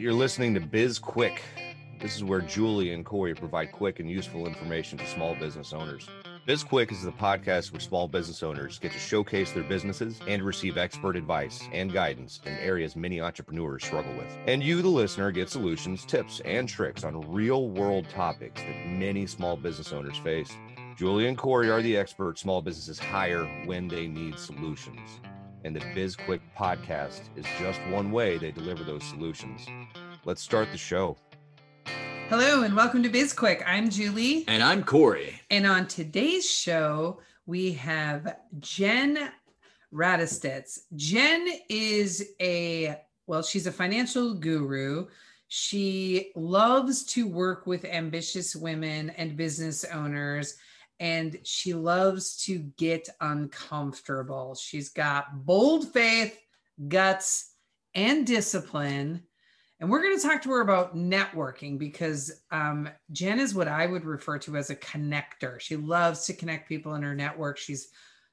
You're listening to Biz Quick. This is where Julie and Corey provide quick and useful information to small business owners. Biz Quick is the podcast where small business owners get to showcase their businesses and receive expert advice and guidance in areas many entrepreneurs struggle with. And you, the listener, get solutions, tips, and tricks on real world topics that many small business owners face. Julie and Corey are the experts small businesses hire when they need solutions. And the Biz Quick podcast is just one way they deliver those solutions. Let's start the show. Hello and welcome to BizQuick. I'm Julie. And I'm Corey. And on today's show, we have Jen Radistitz. Jen is a, well, she's a financial guru. She loves to work with ambitious women and business owners, and she loves to get uncomfortable. She's got bold faith, guts, and discipline and we're going to talk to her about networking because um, Jen is what I would refer to as a connector. She loves to connect people in her network. She's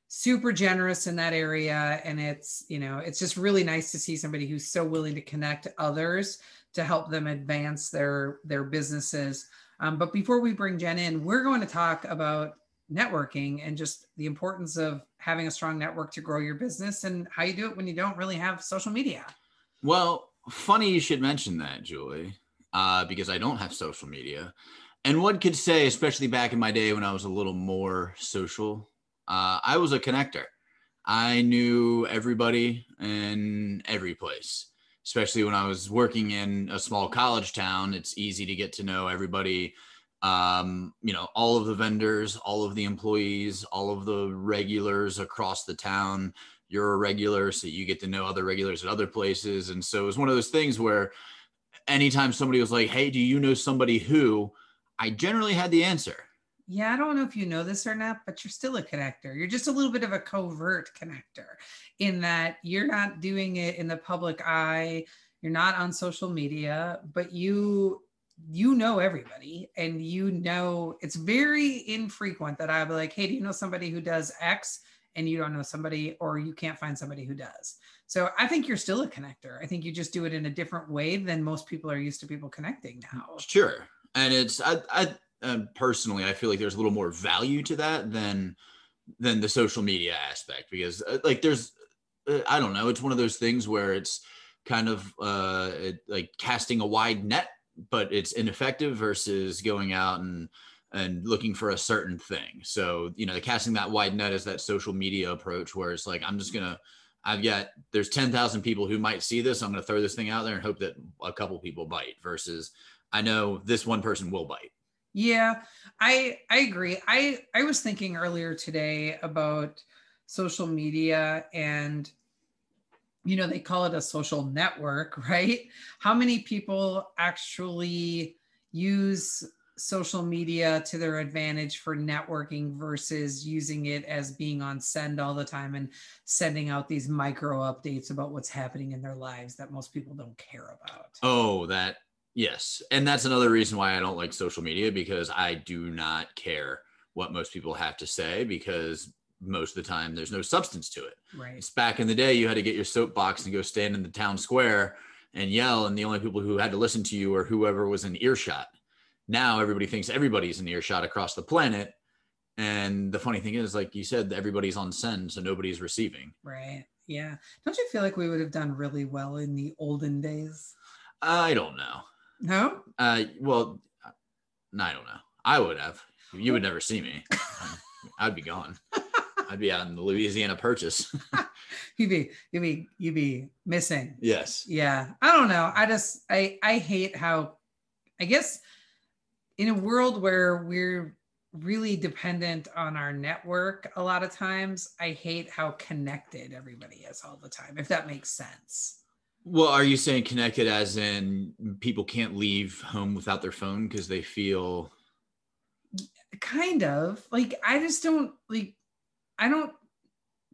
super generous in that area. And it's, you know, it's just really nice to see somebody who's so willing to connect others to help them advance their their businesses. Um, but before we bring Jen in, we're going to talk about networking and just the importance of having a strong network to grow your business and how you do it when you don't really have social media. Well, funny you should mention that, Julie, uh, because I don't have social media. And one could say, especially back in my day when I was a little more social, uh, I was a connector. I knew everybody in every place, especially when I was working in a small college town. It's easy to get to know everybody, um, you know, all of the vendors, all of the employees, all of the regulars across the town you're a regular, so you get to know other regulars at other places. And so it was one of those things where anytime somebody was like, Hey, do you know somebody who I generally had the answer? Yeah, I don't know if you know this or not, but you're still a connector. You're just a little bit of a covert connector in that you're not doing it in the public eye. You're not on social media, but you you know everybody and you know it's very infrequent that I'll be like, hey, do you know somebody who does X? And you don't know somebody or you can't find somebody who does. So I think you're still a connector. I think you just do it in a different way than most people are used to people connecting now. Sure. And it's I I uh, personally I feel like there's a little more value to that than than the social media aspect because uh, like there's uh, I don't know, it's one of those things where it's kind of uh it, like casting a wide net but it's ineffective versus going out and and looking for a certain thing. So, you know, the casting that wide net is that social media approach where it's like, I'm just going to, I've got, there's 10,000 people who might see this. I'm going to throw this thing out there and hope that a couple people bite versus I know this one person will bite. Yeah, I, I agree. I, I was thinking earlier today about social media and you know they call it a social network right how many people actually use social media to their advantage for networking versus using it as being on send all the time and sending out these micro updates about what's happening in their lives that most people don't care about. Oh, that yes. And that's another reason why I don't like social media because I do not care what most people have to say because most of the time there's no substance to it. Right. It's back in the day you had to get your soapbox and go stand in the town square and yell and the only people who had to listen to you were whoever was in earshot now everybody thinks everybody's in earshot across the planet. And the funny thing is like you said everybody's on send so nobody's receiving. Right. Yeah. Don't you feel like we would have done really well in the olden days? I don't know. No? Uh well i don't know. I would have. You would never see me. I'd be gone. I'd be out in the louisiana purchase. You'd be you'd be you'd be missing. Yes. Yeah. I don't know. I just i i hate how i guess in a world where we're really dependent on our network a lot of times i hate how connected everybody is all the time if that makes sense. Well are you saying connected as in people can't leave home without their phone because they feel kind of. Like i just don't like i don't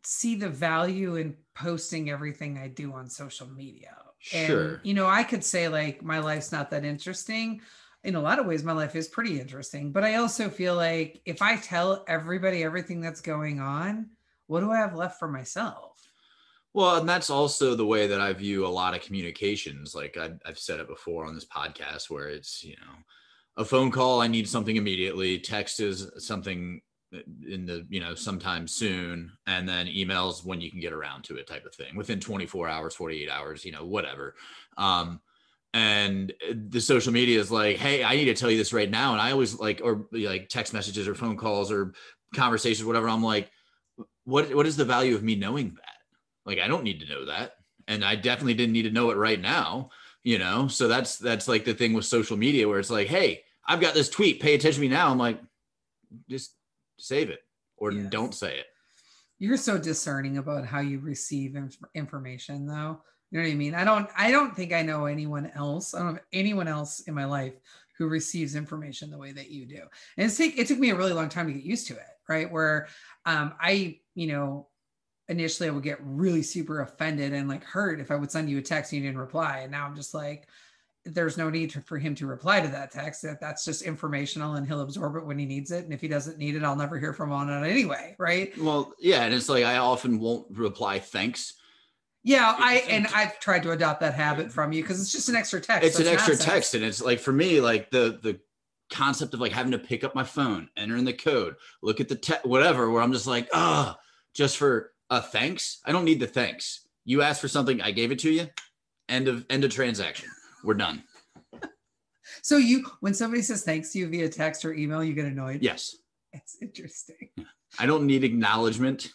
see the value in posting everything i do on social media. Sure. and, you know i could say like my life's not that interesting in a lot of ways my life is pretty interesting but i also feel like if i tell everybody everything that's going on what do i have left for myself Well, and that's also the way that I view a lot of communications. Like I've, I've said it before on this podcast, where it's, you know, a phone call, I need something immediately. Text is something in the, you know, sometime soon. And then emails when you can get around to it type of thing within 24 hours, 48 hours, you know, whatever. Um, and the social media is like, hey, I need to tell you this right now. And I always like, or like text messages or phone calls or conversations, whatever. I'm like, what what is the value of me knowing that? Like, I don't need to know that, and I definitely didn't need to know it right now. You know, so that's that's like the thing with social media where it's like, hey, I've got this tweet, pay attention to me now. I'm like, just save it or yes. don't say it. You're so discerning about how you receive inf- information, though. You know what I mean? I don't I don't think I know anyone else. I don't have anyone else in my life who receives information the way that you do. And it's take, it took me a really long time to get used to it, right? Where um, I, you know, initially I would get really super offended and like hurt if I would send you a text and you didn't reply. And now I'm just like, there's no need to, for him to reply to that text. That that's just informational and he'll absorb it when he needs it. And if he doesn't need it, I'll never hear from him on it anyway. Right. Well, yeah. And it's like, I often won't reply thanks yeah, I and I've tried to adopt that habit from you because it's just an extra text. It's an extra nonsense. text, and it's like for me, like the the concept of like having to pick up my phone, enter in the code, look at the te- whatever, where I'm just like, ah, oh, just for a thanks. I don't need the thanks. You asked for something, I gave it to you. End of end of transaction. We're done. so you, when somebody says thanks to you via text or email, you get annoyed. Yes, it's interesting. I don't need acknowledgement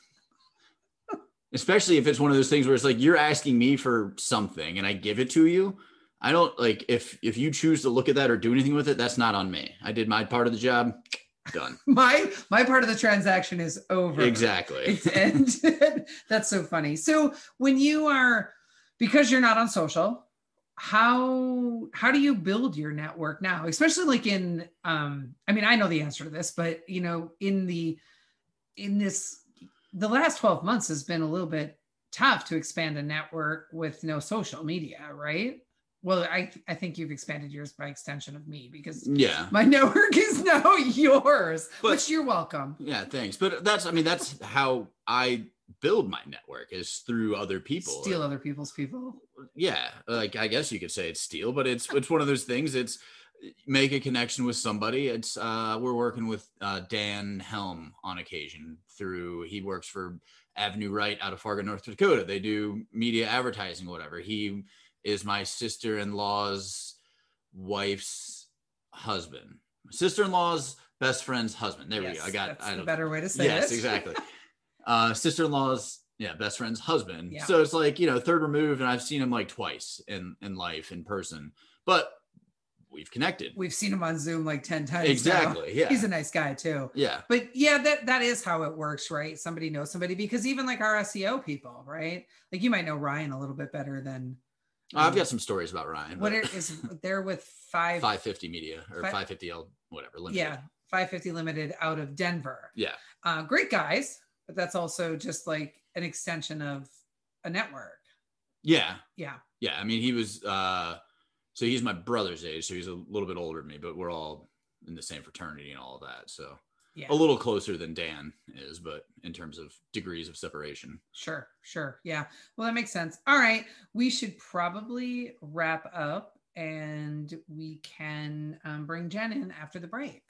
especially if it's one of those things where it's like you're asking me for something and I give it to you. I don't like if if you choose to look at that or do anything with it, that's not on me. I did my part of the job. Done. my my part of the transaction is over. Exactly. and that's so funny. So when you are because you're not on social, how how do you build your network now? Especially like in um I mean I know the answer to this, but you know in the in this the last 12 months has been a little bit tough to expand a network with no social media, right? Well, I I think you've expanded yours by extension of me because yeah, my network is now yours, but, which you're welcome. Yeah, thanks. But that's I mean that's how I build my network is through other people. Steal other people's people. Yeah, like I guess you could say it's steal, but it's it's one of those things. It's make a connection with somebody. It's uh, we're working with uh, Dan Helm on occasion through he works for Avenue Right out of Fargo, North Dakota. They do media advertising, whatever. He is my sister-in-law's wife's husband. Sister-in-law's best friend's husband. There yes, we go. I got that's I a better way to say yes, it. Yes, exactly. uh, sister-in-law's yeah, best friend's husband. Yeah. So it's like, you know, third removed, and I've seen him like twice in in life in person. But we've connected. We've seen him on Zoom like 10 times. Exactly. Now. Yeah. He's a nice guy too. Yeah. But yeah, that that is how it works, right? Somebody knows somebody because even like our SEO people, right? Like you might know Ryan a little bit better than um, I've got some stories about Ryan. What is there with five 550 media or five, 550 L whatever limited. Yeah, 550 limited out of Denver. Yeah. Uh, great guys, but that's also just like an extension of a network. Yeah. Yeah. Yeah. I mean, he was uh so he's my brother's age, so he's a little bit older than me, but we're all in the same fraternity and all of that. So yeah. a little closer than Dan is, but in terms of degrees of separation. Sure, sure. Yeah. Well, that makes sense. All right. We should probably wrap up and we can um, bring Jen in after the break.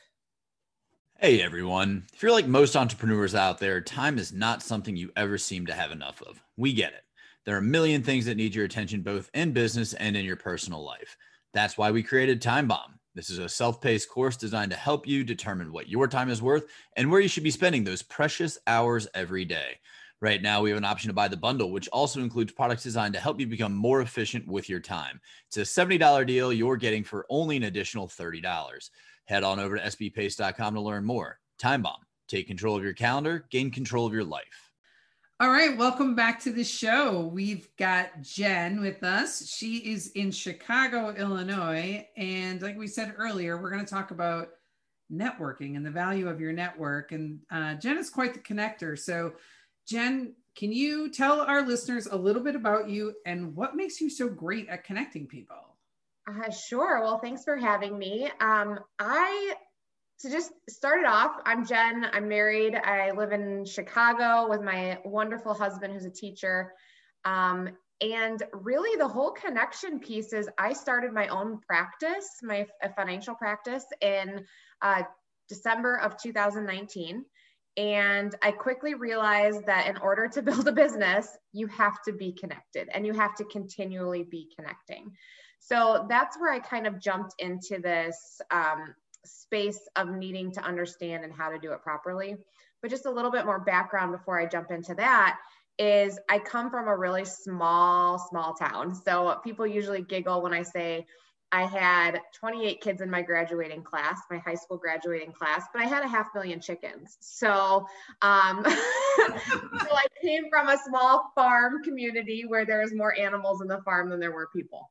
Hey everyone. If you're like most entrepreneurs out there, time is not something you ever seem to have enough of. We get it. There are a million things that need your attention, both in business and in your personal life. That's why we created Time Bomb. This is a self paced course designed to help you determine what your time is worth and where you should be spending those precious hours every day. Right now, we have an option to buy the bundle, which also includes products designed to help you become more efficient with your time. It's a $70 deal you're getting for only an additional $30. Head on over to sbpace.com to learn more. Time Bomb. Take control of your calendar, gain control of your life. All right, welcome back to the show. We've got Jen with us. She is in Chicago, Illinois. And like we said earlier, we're going to talk about networking and the value of your network. And uh, Jen is quite the connector. So, Jen, can you tell our listeners a little bit about you and what makes you so great at connecting people? Uh, sure. Well, thanks for having me. Um, I to just start it off, I'm Jen. I'm married. I live in Chicago with my wonderful husband, who's a teacher. Um, and really, the whole connection piece is I started my own practice, my financial practice in uh, December of 2019. And I quickly realized that in order to build a business, you have to be connected and you have to continually be connecting. So that's where I kind of jumped into this um, space of needing to understand and how to do it properly. But just a little bit more background before I jump into that is I come from a really small, small town. So people usually giggle when I say, I had 28 kids in my graduating class, my high school graduating class, but I had a half million chickens. So, um, so I came from a small farm community where there was more animals in the farm than there were people.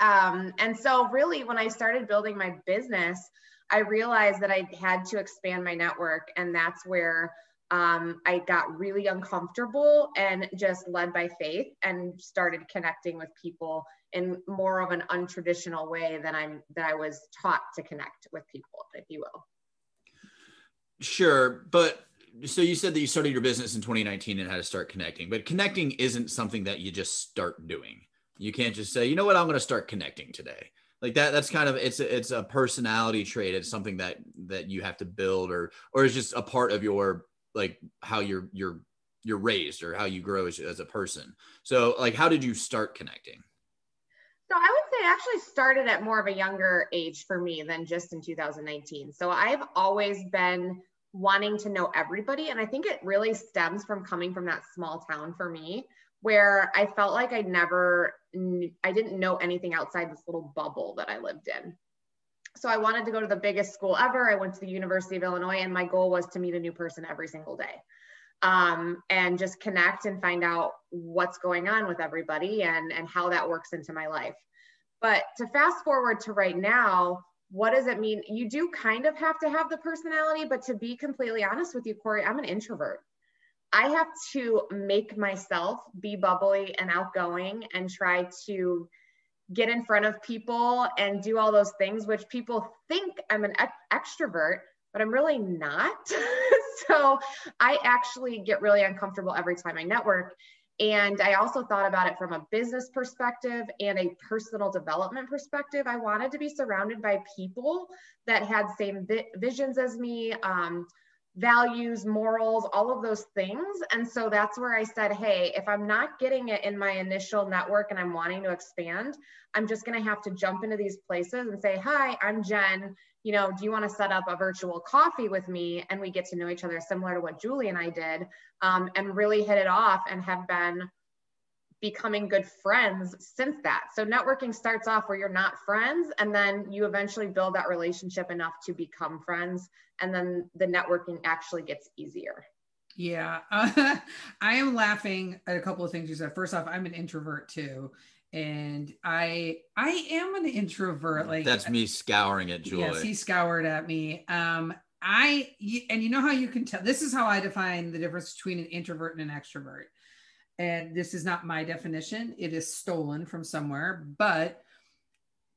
Um, and so, really, when I started building my business, I realized that I had to expand my network, and that's where um, I got really uncomfortable and just led by faith and started connecting with people in more of an untraditional way than I'm that I was taught to connect with people, if you will. Sure, but so you said that you started your business in 2019 and had to start connecting, but connecting isn't something that you just start doing. You can't just say, you know what, I'm going to start connecting today. Like that. That's kind of it's a, it's a personality trait. It's something that that you have to build, or or it's just a part of your like how you're you're you're raised or how you grow as, as a person. So like, how did you start connecting? So I would say actually started at more of a younger age for me than just in 2019. So I've always been wanting to know everybody. And I think it really stems from coming from that small town for me, where I felt like I never, I didn't know anything outside this little bubble that I lived in. So I wanted to go to the biggest school ever. I went to the University of Illinois, and my goal was to meet a new person every single day um, and just connect and find out what's going on with everybody and, and how that works into my life. But to fast forward to right now, what does it mean? You do kind of have to have the personality, but to be completely honest with you, Corey, I'm an introvert. I have to make myself be bubbly and outgoing and try to get in front of people and do all those things, which people think I'm an ex- extrovert, but I'm really not. so I actually get really uncomfortable every time I network. And I also thought about it from a business perspective and a personal development perspective. I wanted to be surrounded by people that had same vi- visions as me, um, values, morals, all of those things. And so that's where I said, hey, if I'm not getting it in my initial network and I'm wanting to expand, I'm just going to have to jump into these places and say, hi, I'm Jen you know, do you want to set up a virtual coffee with me? And we get to know each other similar to what Julie and I did um, and really hit it off and have been becoming good friends since that. So networking starts off where you're not friends and then you eventually build that relationship enough to become friends. And then the networking actually gets easier. Yeah, uh, I am laughing at a couple of things you said. First off, I'm an introvert too and I I am an introvert. Like that's me scouring at Julie. Yes, he scoured at me. Um, I and you know how you can tell. This is how I define the difference between an introvert and an extrovert. And this is not my definition; it is stolen from somewhere. But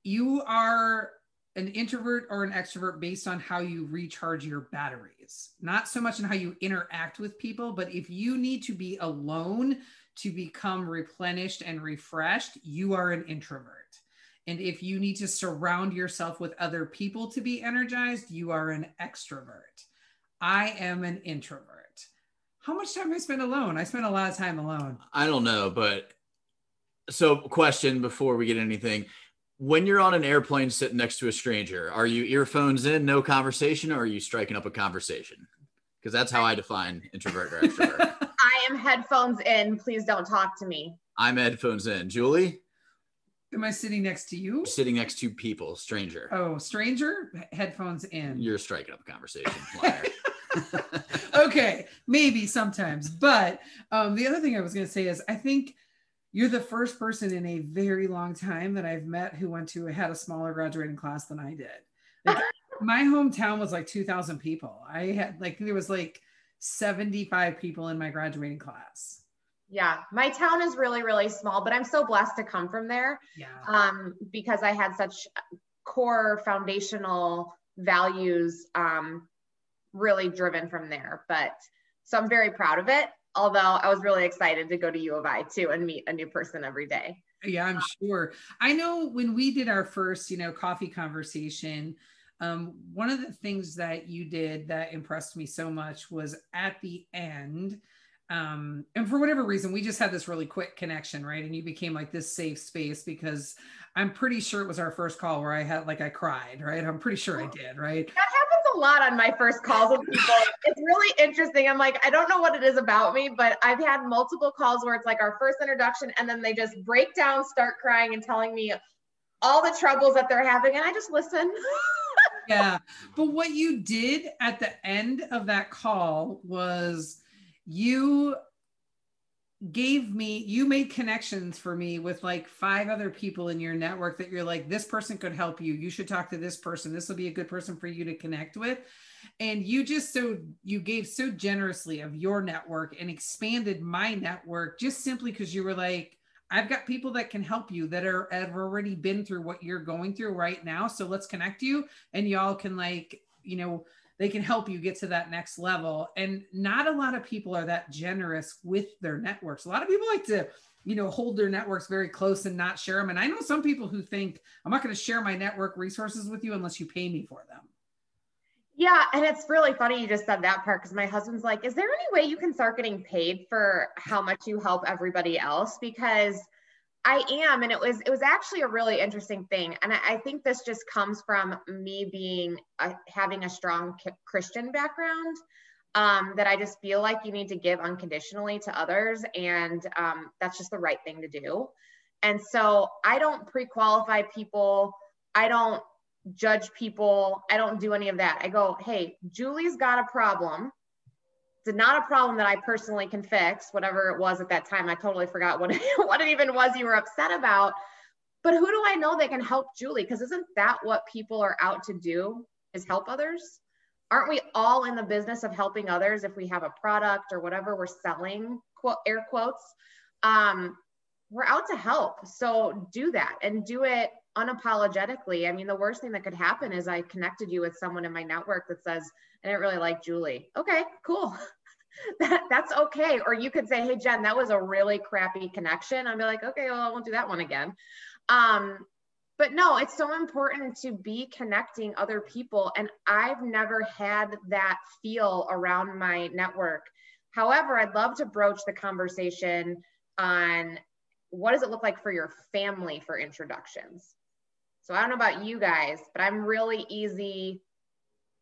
you are an introvert or an extrovert based on how you recharge your batteries, not so much in how you interact with people. But if you need to be alone to become replenished and refreshed, you are an introvert. And if you need to surround yourself with other people to be energized, you are an extrovert. I am an introvert. How much time do I spend alone? I spend a lot of time alone. I don't know, but so question before we get anything. When you're on an airplane sitting next to a stranger, are you earphones in, no conversation, or are you striking up a conversation? Because that's how I define introvert or extrovert. I am headphones in. Please don't talk to me. I'm headphones in. Julie? Am I sitting next to you? Sitting next to people, stranger. Oh, stranger, headphones in. You're striking up a conversation. okay, maybe sometimes. But um, the other thing I was going to say is I think you're the first person in a very long time that I've met who went to had a smaller graduating class than I did. Like, my hometown was like 2,000 people. I had like there was like 75 people in my graduating class. Yeah, my town is really, really small, but I'm so blessed to come from there. Yeah. Um, because I had such core foundational values um, really driven from there. But so I'm very proud of it. Although I was really excited to go to U of I too and meet a new person every day. Yeah, I'm sure. I know when we did our first, you know, coffee conversation, um, one of the things that you did that impressed me so much was at the end, um, and for whatever reason, we just had this really quick connection, right? And you became like this safe space because I'm pretty sure it was our first call where I had like I cried, right? I'm pretty sure I did, right? That happens a lot on my first calls with people. it's really interesting. I'm like, I don't know what it is about me, but I've had multiple calls where it's like our first introduction, and then they just break down, start crying, and telling me all the troubles that they're having, and I just listen. yeah. But what you did at the end of that call was you gave me you made connections for me with like five other people in your network that you're like this person could help you. You should talk to this person. This will be a good person for you to connect with. And you just so you gave so generously of your network and expanded my network just simply because you were like I've got people that can help you that are have already been through what you're going through right now. So let's connect you. And y'all can like, you know, they can help you get to that next level. And not a lot of people are that generous with their networks. A lot of people like to, you know, hold their networks very close and not share them. And I know some people who think I'm not going to share my network resources with you unless you pay me for them. Yeah, and it's really funny you just said that part because my husband's like, "Is there any way you can start getting paid for how much you help everybody else?" Because I am, and it was it was actually a really interesting thing, and I, I think this just comes from me being a, having a strong Christian background. Um, that I just feel like you need to give unconditionally to others, and um, that's just the right thing to do. And so I don't pre-qualify people. I don't judge people. I don't do any of that. I go, hey, Julie's got a problem. Not a problem that I personally can fix, whatever it was at that time. I totally forgot what what it even was you were upset about. But who do I know that can help Julie? Because isn't that what people are out to do is help others? Aren't we all in the business of helping others if we have a product or whatever we're selling, quote, air quotes? Um, we're out to help. So do that and do it unapologetically. I mean, the worst thing that could happen is I connected you with someone in my network that says, I didn't really like Julie. Okay, cool. that, that's okay. Or you could say, hey, Jen, that was a really crappy connection. I'd be like, okay, well, I won't do that one again. Um, but no, it's so important to be connecting other people. And I've never had that feel around my network. However, I'd love to broach the conversation on what does it look like for your family for introductions? So I don't know about you guys, but I'm really easy.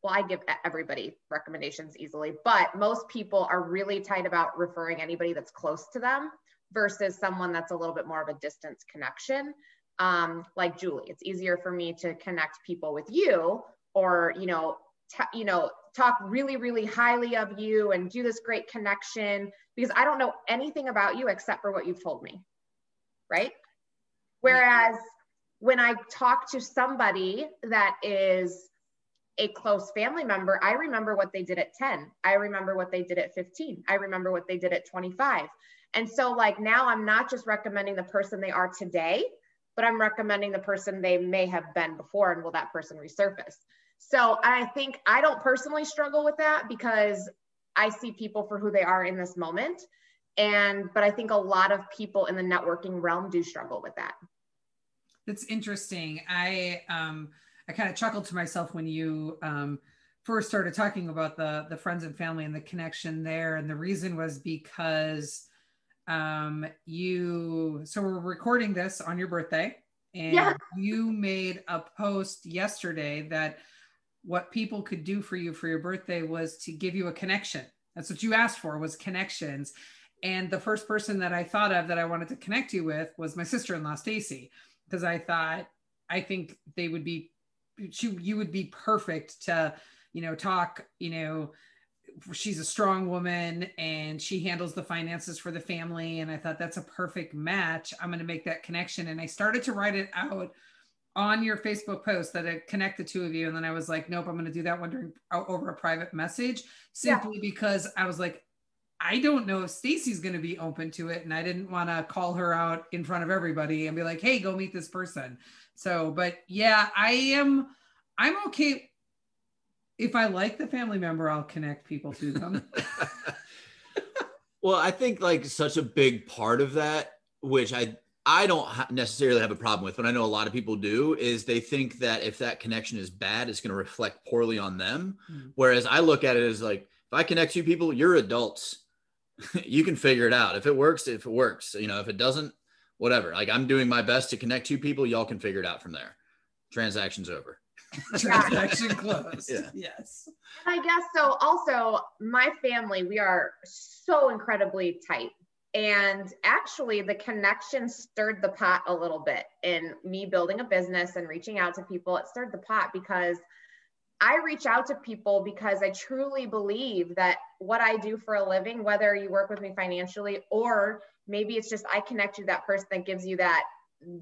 Well, I give everybody recommendations easily, but most people are really tight about referring anybody that's close to them versus someone that's a little bit more of a distance connection. Um, like Julie, it's easier for me to connect people with you or, you know, t- you know, talk really, really highly of you and do this great connection because I don't know anything about you except for what you've told me. Right. Whereas when I talk to somebody that is a close family member, I remember what they did at 10. I remember what they did at 15. I remember what they did at 25. And so, like, now I'm not just recommending the person they are today, but I'm recommending the person they may have been before, and will that person resurface? So, I think I don't personally struggle with that because I see people for who they are in this moment. And, but I think a lot of people in the networking realm do struggle with that. That's interesting. I um I kind of chuckled to myself when you um first started talking about the the friends and family and the connection there and the reason was because um you so we're recording this on your birthday and yeah. you made a post yesterday that what people could do for you for your birthday was to give you a connection that's what you asked for was connections and the first person that i thought of that i wanted to connect you with was my sister-in-law stacy because I thought I think they would be she you would be perfect to you know talk you know she's a strong woman and she handles the finances for the family and I thought that's a perfect match I'm going to make that connection and I started to write it out on your Facebook post that it connect the two of you and then I was like nope I'm going to do that one during over a private message simply yeah. because I was like I don't know if Stacy's going to be open to it. And I didn't want to call her out in front of everybody and be like, hey, go meet this person. So, but yeah, I am, I'm okay. If I like the family member, I'll connect people to them. Well, I think like such a big part of that, which I I don't necessarily have a problem with, but I know a lot of people do, is they think that if that connection is bad, it's going to reflect poorly on them. Mm-hmm. Whereas I look at it as like, if I connect you people, you're adults. you can figure it out. If it works, if it works, you know, if it doesn't, whatever. Like I'm doing my best to connect two people. Y'all can figure it out from there. Transaction's over. Transaction closed. Yeah. Yes. And I guess so. Also, my family, we are so incredibly tight. And actually, the connection stirred the pot a little bit in me building a business and reaching out to people. It stirred the pot because I reach out to people because I truly believe that what I do for a living, whether you work with me financially or maybe it's just I connect you to that person that gives you that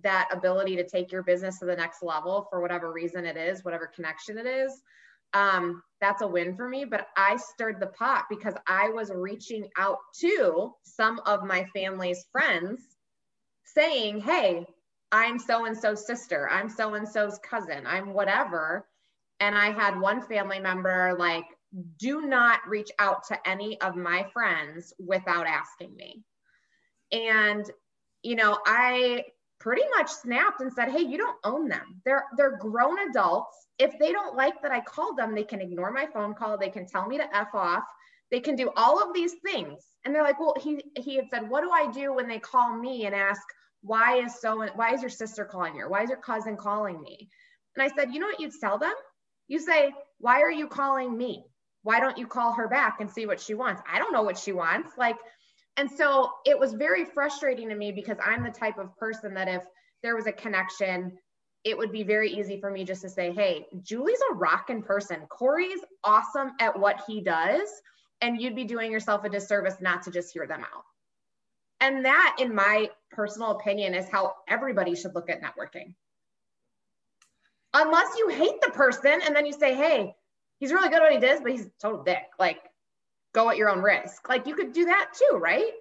that ability to take your business to the next level for whatever reason it is, whatever connection it is, um, that's a win for me. But I stirred the pot because I was reaching out to some of my family's friends saying, Hey, I'm so and so's sister, I'm so and so's cousin, I'm whatever. And I had one family member like, do not reach out to any of my friends without asking me. And, you know, I pretty much snapped and said, "Hey, you don't own them. They're they're grown adults. If they don't like that I called them, they can ignore my phone call. They can tell me to f off. They can do all of these things." And they're like, "Well, he he had said, "What do I do when they call me and ask why is so why is your sister calling you? Why is your cousin calling me?" And I said, "You know what you'd tell them? You say, "Why are you calling me? Why don't you call her back and see what she wants? I don't know what she wants." Like and so it was very frustrating to me because I'm the type of person that if there was a connection, it would be very easy for me just to say, hey, Julie's a rockin' person. Corey's awesome at what he does. And you'd be doing yourself a disservice not to just hear them out. And that, in my personal opinion, is how everybody should look at networking. Unless you hate the person and then you say, hey, he's really good at what he does, but he's total dick. Like, go at your own risk. Like you could do that too, right?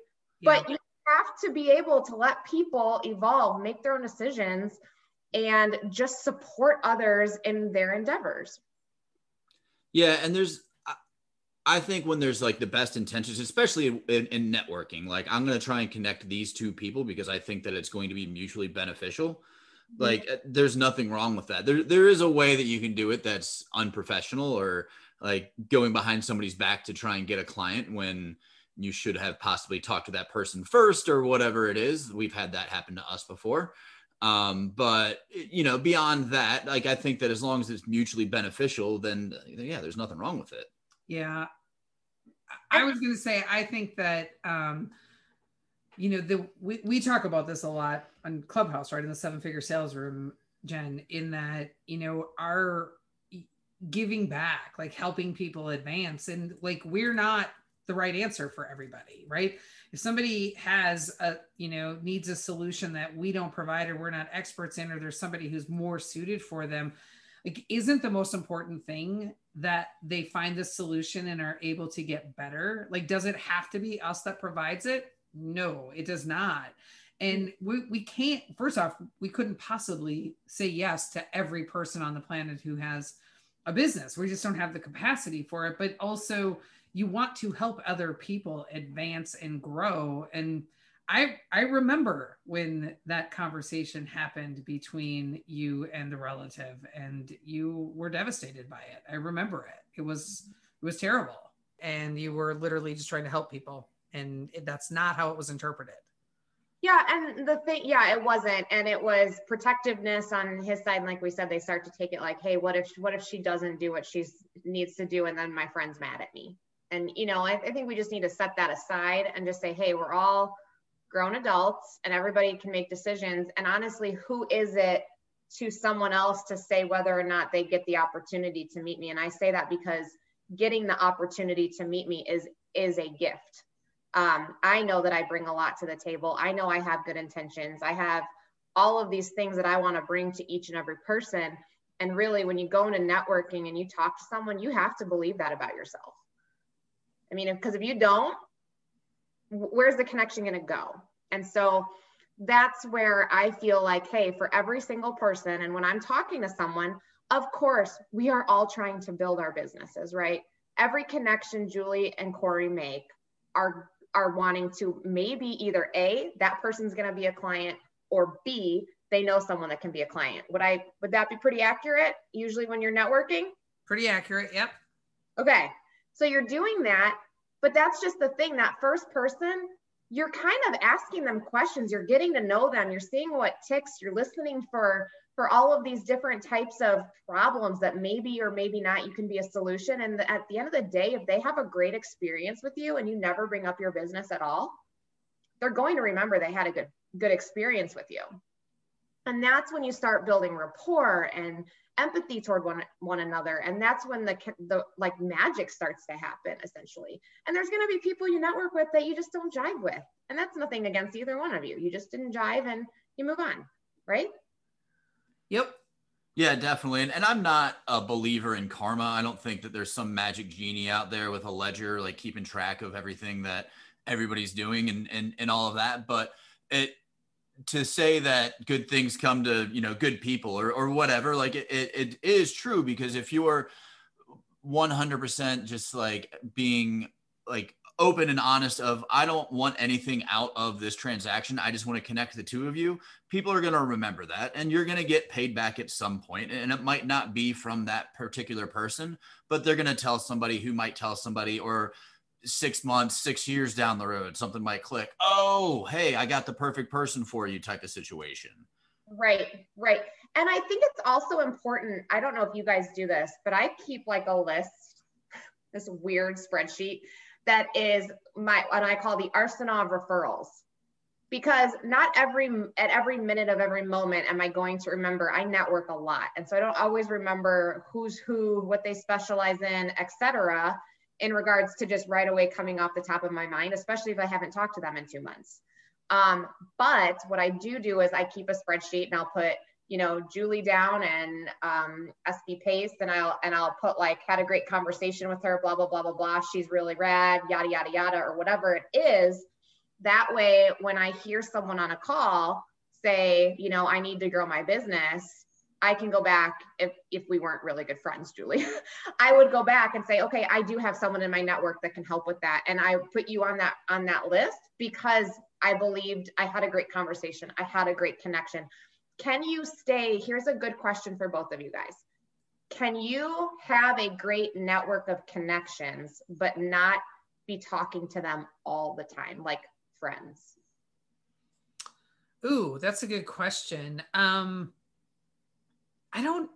Yeah. But you have to be able to let people evolve, make their own decisions, and just support others in their endeavors. Yeah, and there's I think when there's like the best intentions, especially in, in networking, like I'm going to try and connect these two people because I think that it's going to be mutually beneficial. Mm-hmm. Like there's nothing wrong with that. There, there is a way that you can do it that's unprofessional or like going behind somebody's back to try and get a client when you should have possibly talked to that person first or whatever it is. We've had that happen to us before. Um, but you know, beyond that, like I think that as long as it's mutually beneficial, then yeah, there's nothing wrong with it. Yeah. I was going to say, I think that, um, you know, the, we, we talk about this a lot on Clubhouse, right? In the seven figure sales room, Jen, in that, you know, our, giving back, like helping people advance. And like we're not the right answer for everybody, right? If somebody has a, you know, needs a solution that we don't provide or we're not experts in, or there's somebody who's more suited for them, like isn't the most important thing that they find the solution and are able to get better? Like, does it have to be us that provides it? No, it does not. And we, we can't, first off, we couldn't possibly say yes to every person on the planet who has a business. We just don't have the capacity for it. But also, you want to help other people advance and grow. And I I remember when that conversation happened between you and the relative, and you were devastated by it. I remember it. It was it was terrible, and you were literally just trying to help people, and that's not how it was interpreted. Yeah, and the thing, yeah, it wasn't, and it was protectiveness on his side. And like we said, they start to take it like, hey, what if what if she doesn't do what she needs to do, and then my friend's mad at me? And you know, I, I think we just need to set that aside and just say, hey, we're all grown adults, and everybody can make decisions. And honestly, who is it to someone else to say whether or not they get the opportunity to meet me? And I say that because getting the opportunity to meet me is is a gift um, I know that I bring a lot to the table. I know I have good intentions. I have all of these things that I want to bring to each and every person. And really, when you go into networking and you talk to someone, you have to believe that about yourself. I mean, because if, if you don't, where's the connection going to go? And so that's where I feel like, hey, for every single person, and when I'm talking to someone, of course, we are all trying to build our businesses, right? Every connection Julie and Corey make are are wanting to maybe either A, that person's going to be a client, or B, they know someone that can be a client. Would I would that be pretty accurate usually when you're networking? Pretty accurate. Yep. Okay. So you're doing that, but that's just the thing that first person you're kind of asking them questions you're getting to know them you're seeing what ticks you're listening for for all of these different types of problems that maybe or maybe not you can be a solution. And at the end of the day if they have a great experience with you and you never bring up your business at all they're going to remember they had a good good experience with you. And that's when you start building rapport and empathy toward one one another. And that's when the the like magic starts to happen essentially. And there's going to be people you network with that you just don't jive with. And that's nothing against either one of you. You just didn't jive and you move on right yep. Yeah definitely. And, and i'm not a believer in karma. I don't think that there's some magic genie out there with a ledger like keeping track of everything that everybody's doing and and, and all of that. But it to say that good things come to you know good people or, or whatever like it, it, it is true because if you're 100% just like being like open and honest of i don't want anything out of this transaction i just want to connect the two of you people are going to remember that and you're going to get paid back at some point. and it might not be from that particular person but they're going to tell somebody who might tell somebody or six months, six years down the road, something might click. Oh, hey, I got the perfect person for you type of situation. Right, right. And I think it's also important. I don't know if you guys do this, but I keep like a list, this weird spreadsheet that is my what I call the arsenal of referrals. Because not every at every minute of every moment am I going to remember. I network a lot, and so I don't always remember who's who, what they specialize in, etc in regards to just right away coming off the top of my mind, especially if I haven't talked to them in two months. Um, but what I do do is I keep a spreadsheet and I'll put, you know, Julie down and um, SB Pace, and I'll and I'll put like had a great conversation with her, blah blah blah blah blah. She's really rad, yada yada yada, or whatever it is. That way, when I hear someone on a call say, you know, I need to grow my business, I can go back if if we weren't really good friends, Julie. I would go back and say, okay, I do have someone in my network that can help with that, and I put you on that on that list because I believed I had a great conversation, I had a great connection. Can you stay? Here's a good question for both of you guys. Can you have a great network of connections, but not be talking to them all the time, like friends? Ooh, that's a good question. Um, I don't.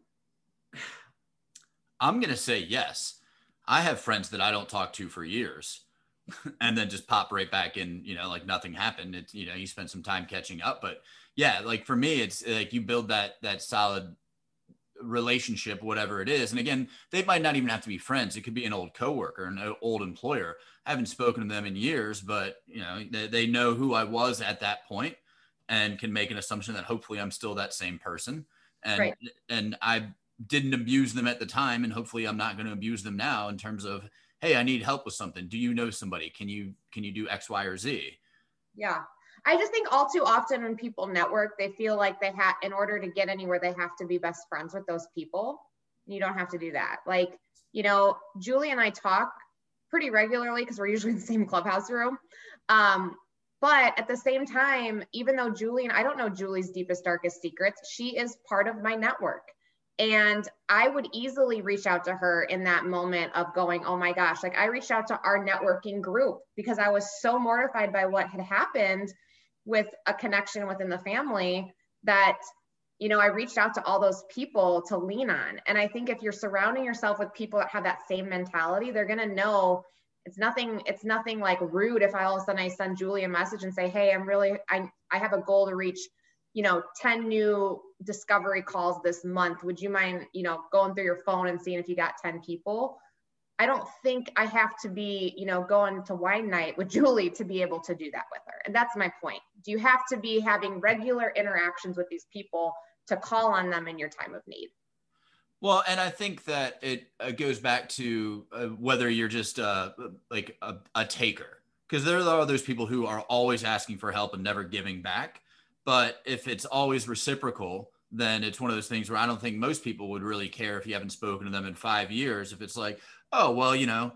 I'm going to say yes. I have friends that I don't talk to for years and then just pop right back in, you know, like nothing happened. It's, you know, you spend some time catching up. But yeah, like for me, it's like you build that, that solid relationship, whatever it is. And again, they might not even have to be friends. It could be an old coworker, an old employer. I haven't spoken to them in years, but you know, they, they know who I was at that point and can make an assumption that hopefully I'm still that same person and right. and I didn't abuse them at the time, and hopefully I'm not going to abuse them now in terms of hey, I need help with something. Do you know somebody? Can you can you do X, Y, or Z? Yeah. I just think all too often when people network, they feel like they have, in order to get anywhere, they have to be best friends with those people. You don't have to do that. Like, you know, Julie and I talk pretty regularly because we're usually in the same clubhouse room. Um, but at the same time, even though Julie and I don't know Julie's deepest, darkest secrets, she is part of my network. And I would easily reach out to her in that moment of going, oh my gosh, like I reached out to our networking group because I was so mortified by what had happened with a connection within the family that, you know, I reached out to all those people to lean on. And I think if you're surrounding yourself with people that have that same mentality, they're going to know it's nothing it's nothing like rude if I all of a sudden I send Julie a message and say, hey, I'm really I I have a goal to reach, you know, 10 new discovery calls this month. Would you mind, you know, going through your phone and seeing if you got 10 people? I don't think I have to be, you know, going to wine night with Julie to be able to do that with her. And that's my point. Do you have to be having regular interactions with these people to call on them in your time of need? Well, and I think that it uh, goes back to uh, whether you're just uh, like a, a taker, because there are those people who are always asking for help and never giving back. But if it's always reciprocal, then it's one of those things where I don't think most people would really care if you haven't spoken to them in five years. If it's like, oh, well, you know,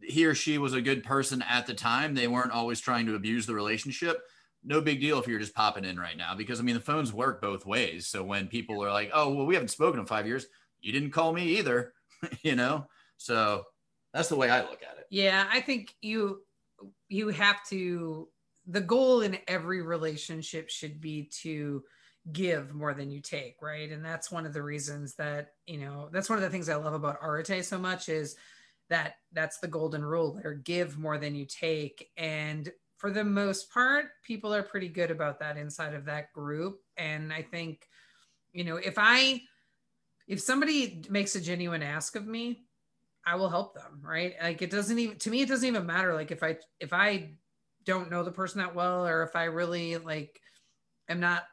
he or she was a good person at the time. They weren't always trying to abuse the relationship. No big deal if you're just popping in right now because I mean the phones work both ways. So when people are like, "Oh, well, we haven't spoken in five years," you didn't call me either, you know. So that's the way I look at it. Yeah, I think you you have to. The goal in every relationship should be to give more than you take, right? And that's one of the reasons that you know that's one of the things I love about Arete so much is that that's the golden rule there give more than you take. And for the most part people are pretty good about that inside of that group. And i think you know if i if somebody makes a genuine ask of me i will help them right? Like it doesn't even to me it doesn't even matter. Like if i if i don't know the person that well or if i really like am not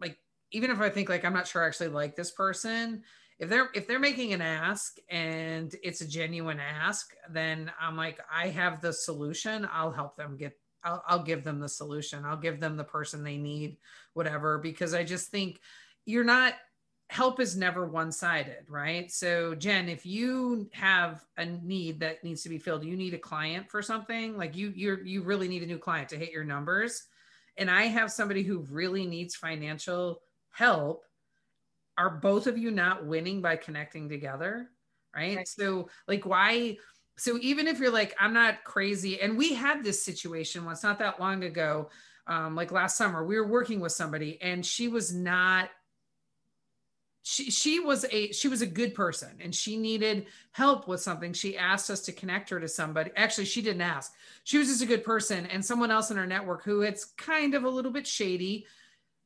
like even if i think like i'm not sure i actually like this person if they're if they're making an ask and it's a genuine ask then i'm like i have the solution. I'll help them get I'll, I'll give them the solution. I'll give them the person they need whatever because i just think you're not help is never one-sided right? So jen if you have a need that needs to be filled you need a client for something like you you're you really need a new client to hit your numbers. And i have somebody who really needs financial help are both of you not winning by connecting together? Right? right. So, like, why? So, even if you're like, I'm not crazy, and we had this situation once not that long ago, um, like last summer, we were working with somebody and she was not she she was a she was a good person and she needed help with something she asked us to connect her to somebody actually she didn't ask she was just a good person and someone else in our network who it's kind of a little bit shady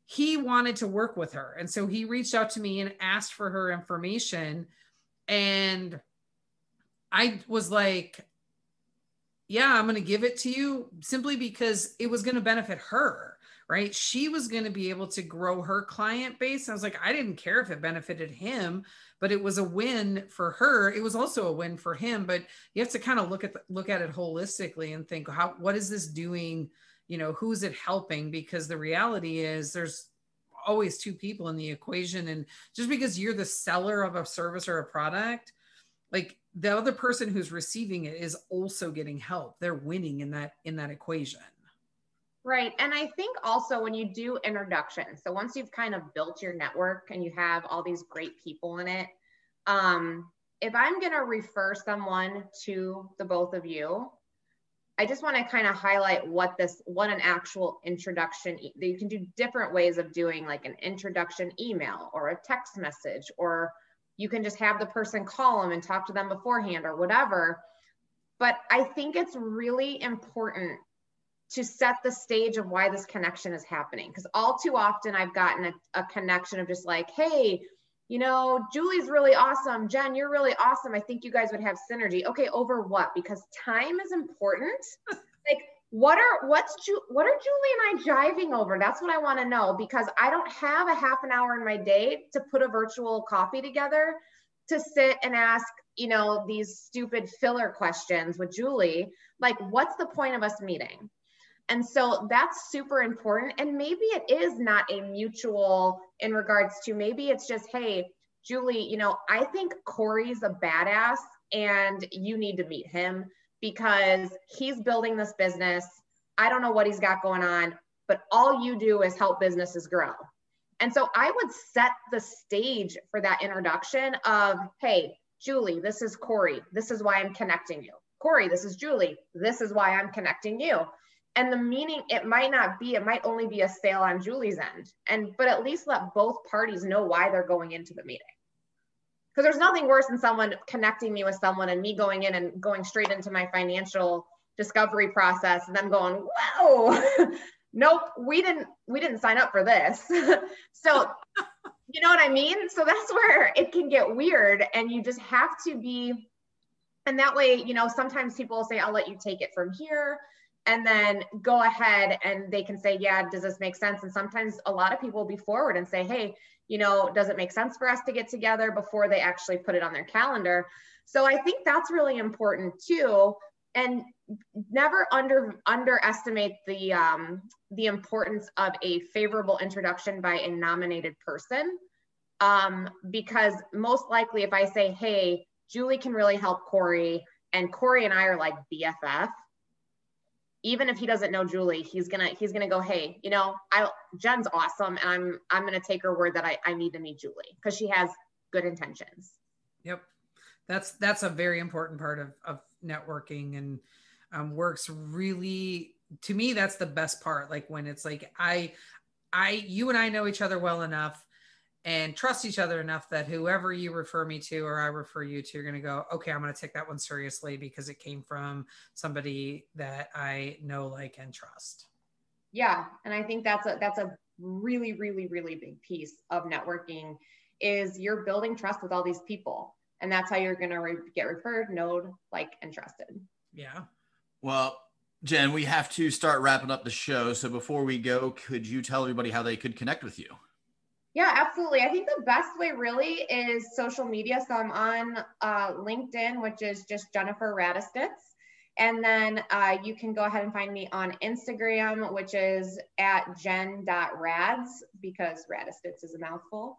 he wanted to work with her. And so he reached out to me and asked for her information. And I was like, yeah, I'm going to give it to you simply because it was going to benefit her, right? She was going to be able to grow her client base. I was like, I didn't care if it benefited him, but it was a win for her. It was also a win for him, but you have to kind of look at the, look at it holistically and think how what is this doing you know who's it helping? Because the reality is there's always two people in the equation and just because you're the seller of a service or a product like the other person who's receiving it is also getting help. They're winning in that in that equation. Right and i think also when you do introductions so once you've kind of built your network and you have all these great people in it um if i'm going to refer someone to the both of you I just want to kind of highlight what this, what an actual introduction, you can do different ways of doing like an introduction email or a text message, or you can just have the person call them and talk to them beforehand or whatever. But I think it's really important to set the stage of why this connection is happening. Because all too often I've gotten a, a connection of just like, hey, you know, Julie's really awesome. Jen, you're really awesome. I think you guys would have synergy. Okay, over what? Because time is important. like, what are what's Ju- what are Julie and I jiving over? That's what I want to know because I don't have a half an hour in my day to put a virtual coffee together to sit and ask, you know, these stupid filler questions with Julie. Like, what's the point of us meeting? And so that's super important. And maybe it is not a mutual in regards to maybe it's just, hey, Julie, you know, I think Corey's a badass and you need to meet him because he's building this business. I don't know what he's got going on, but all you do is help businesses grow. And so I would set the stage for that introduction of, hey, Julie, this is Corey. This is why I'm connecting you. Corey, this is Julie. This is why I'm connecting you and the meaning it might not be it might only be a sale on julie's end. And but at least let both parties know why they're going into the meeting. Because there's nothing worse than someone connecting me with someone and me going in and going straight into my financial discovery process and them going whoa nope we didn't we didn't sign up for this. So you know what i mean? So that's where it can get weird and you just have to be and that way you know sometimes people will say i'll let you take it from here and then go ahead and they can say, yeah, does this make sense? And sometimes a lot of people will be forward and say, hey, you know, does it make sense for us to get together before they actually put it on their calendar? So I think that's really important too. And never under underestimate the um, the importance of a favorable introduction by a nominated person, um, because most likely, if I say, "Hey, Julie can really help Corey," and Corey and I are like BFF. Even if he doesn't know Julie, he's gonna he's gonna go, hey, you know, I Jen's awesome, and I'm I'm gonna take her word that I, I need to meet Julie because she has good intentions. Yep. That's that's a very important part of, of networking and um, works really to me that's the best part like when it's like i i you and i know each other well enough and trust each other enough that whoever you refer me to or i refer you to you're going to go okay i'm going to take that one seriously because it came from somebody that i know like and trust yeah and i think that's a that's a really really really big piece of networking is you're building trust with all these people and that's how you're going to re- get referred known like and trusted yeah well Jen, we have to start wrapping up the show. So before we go, could you tell everybody how they could connect with you? Yeah, absolutely. I think the best way really is social media. So I'm on uh, LinkedIn, which is just Jennifer Radistitz. And then uh, you can go ahead and find me on Instagram, which is at jen.rads because Radistitz is a mouthful.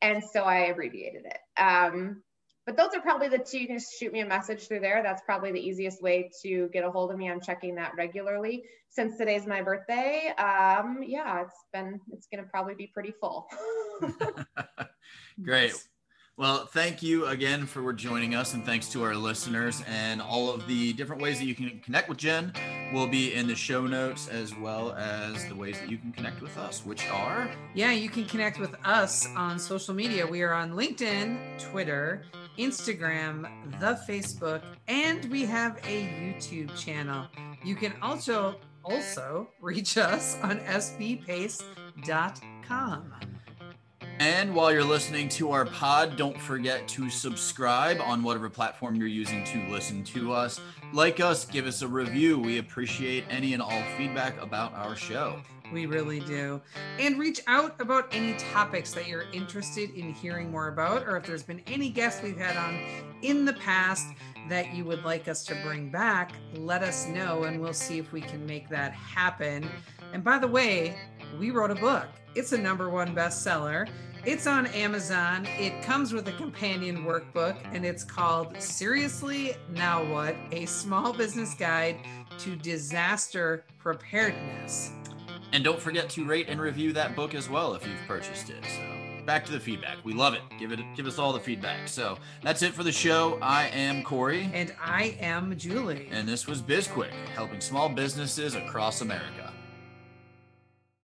And so I abbreviated it. Um, but those are probably the two. You can just shoot me a message through there. That's probably the easiest way to get a hold of me. I'm checking that regularly. Since today's my birthday, um, yeah, it's been it's gonna probably be pretty full. Great. Well, thank you again for joining us, and thanks to our listeners. And all of the different ways that you can connect with Jen will be in the show notes, as well as the ways that you can connect with us, which are. Yeah, you can connect with us on social media. We are on LinkedIn, Twitter, Instagram, the Facebook, and we have a YouTube channel. You can also also reach us on sbpace.com. And while you're listening to our pod, don't forget to subscribe on whatever platform you're using to listen to us. Like us, give us a review. We appreciate any and all feedback about our show. We mm-hmm. really do. And reach out about any topics that you're interested in hearing more about, or if there's been any guests we've had on in the past that you would like us to bring back, let us know and we'll see if we can make that happen. And by the way, we wrote a book. It's a number one bestseller. It's on Amazon. It comes with a companion workbook and it's called Seriously Now What? A Small Business Guide to Disaster Preparedness. And don't forget to rate and review that book as well if you've purchased it. So back to the feedback. We love it. Give it give us all the feedback. So that's it for the show. I am Corey. And I am Julie. And this was BizQuick, helping small businesses across America.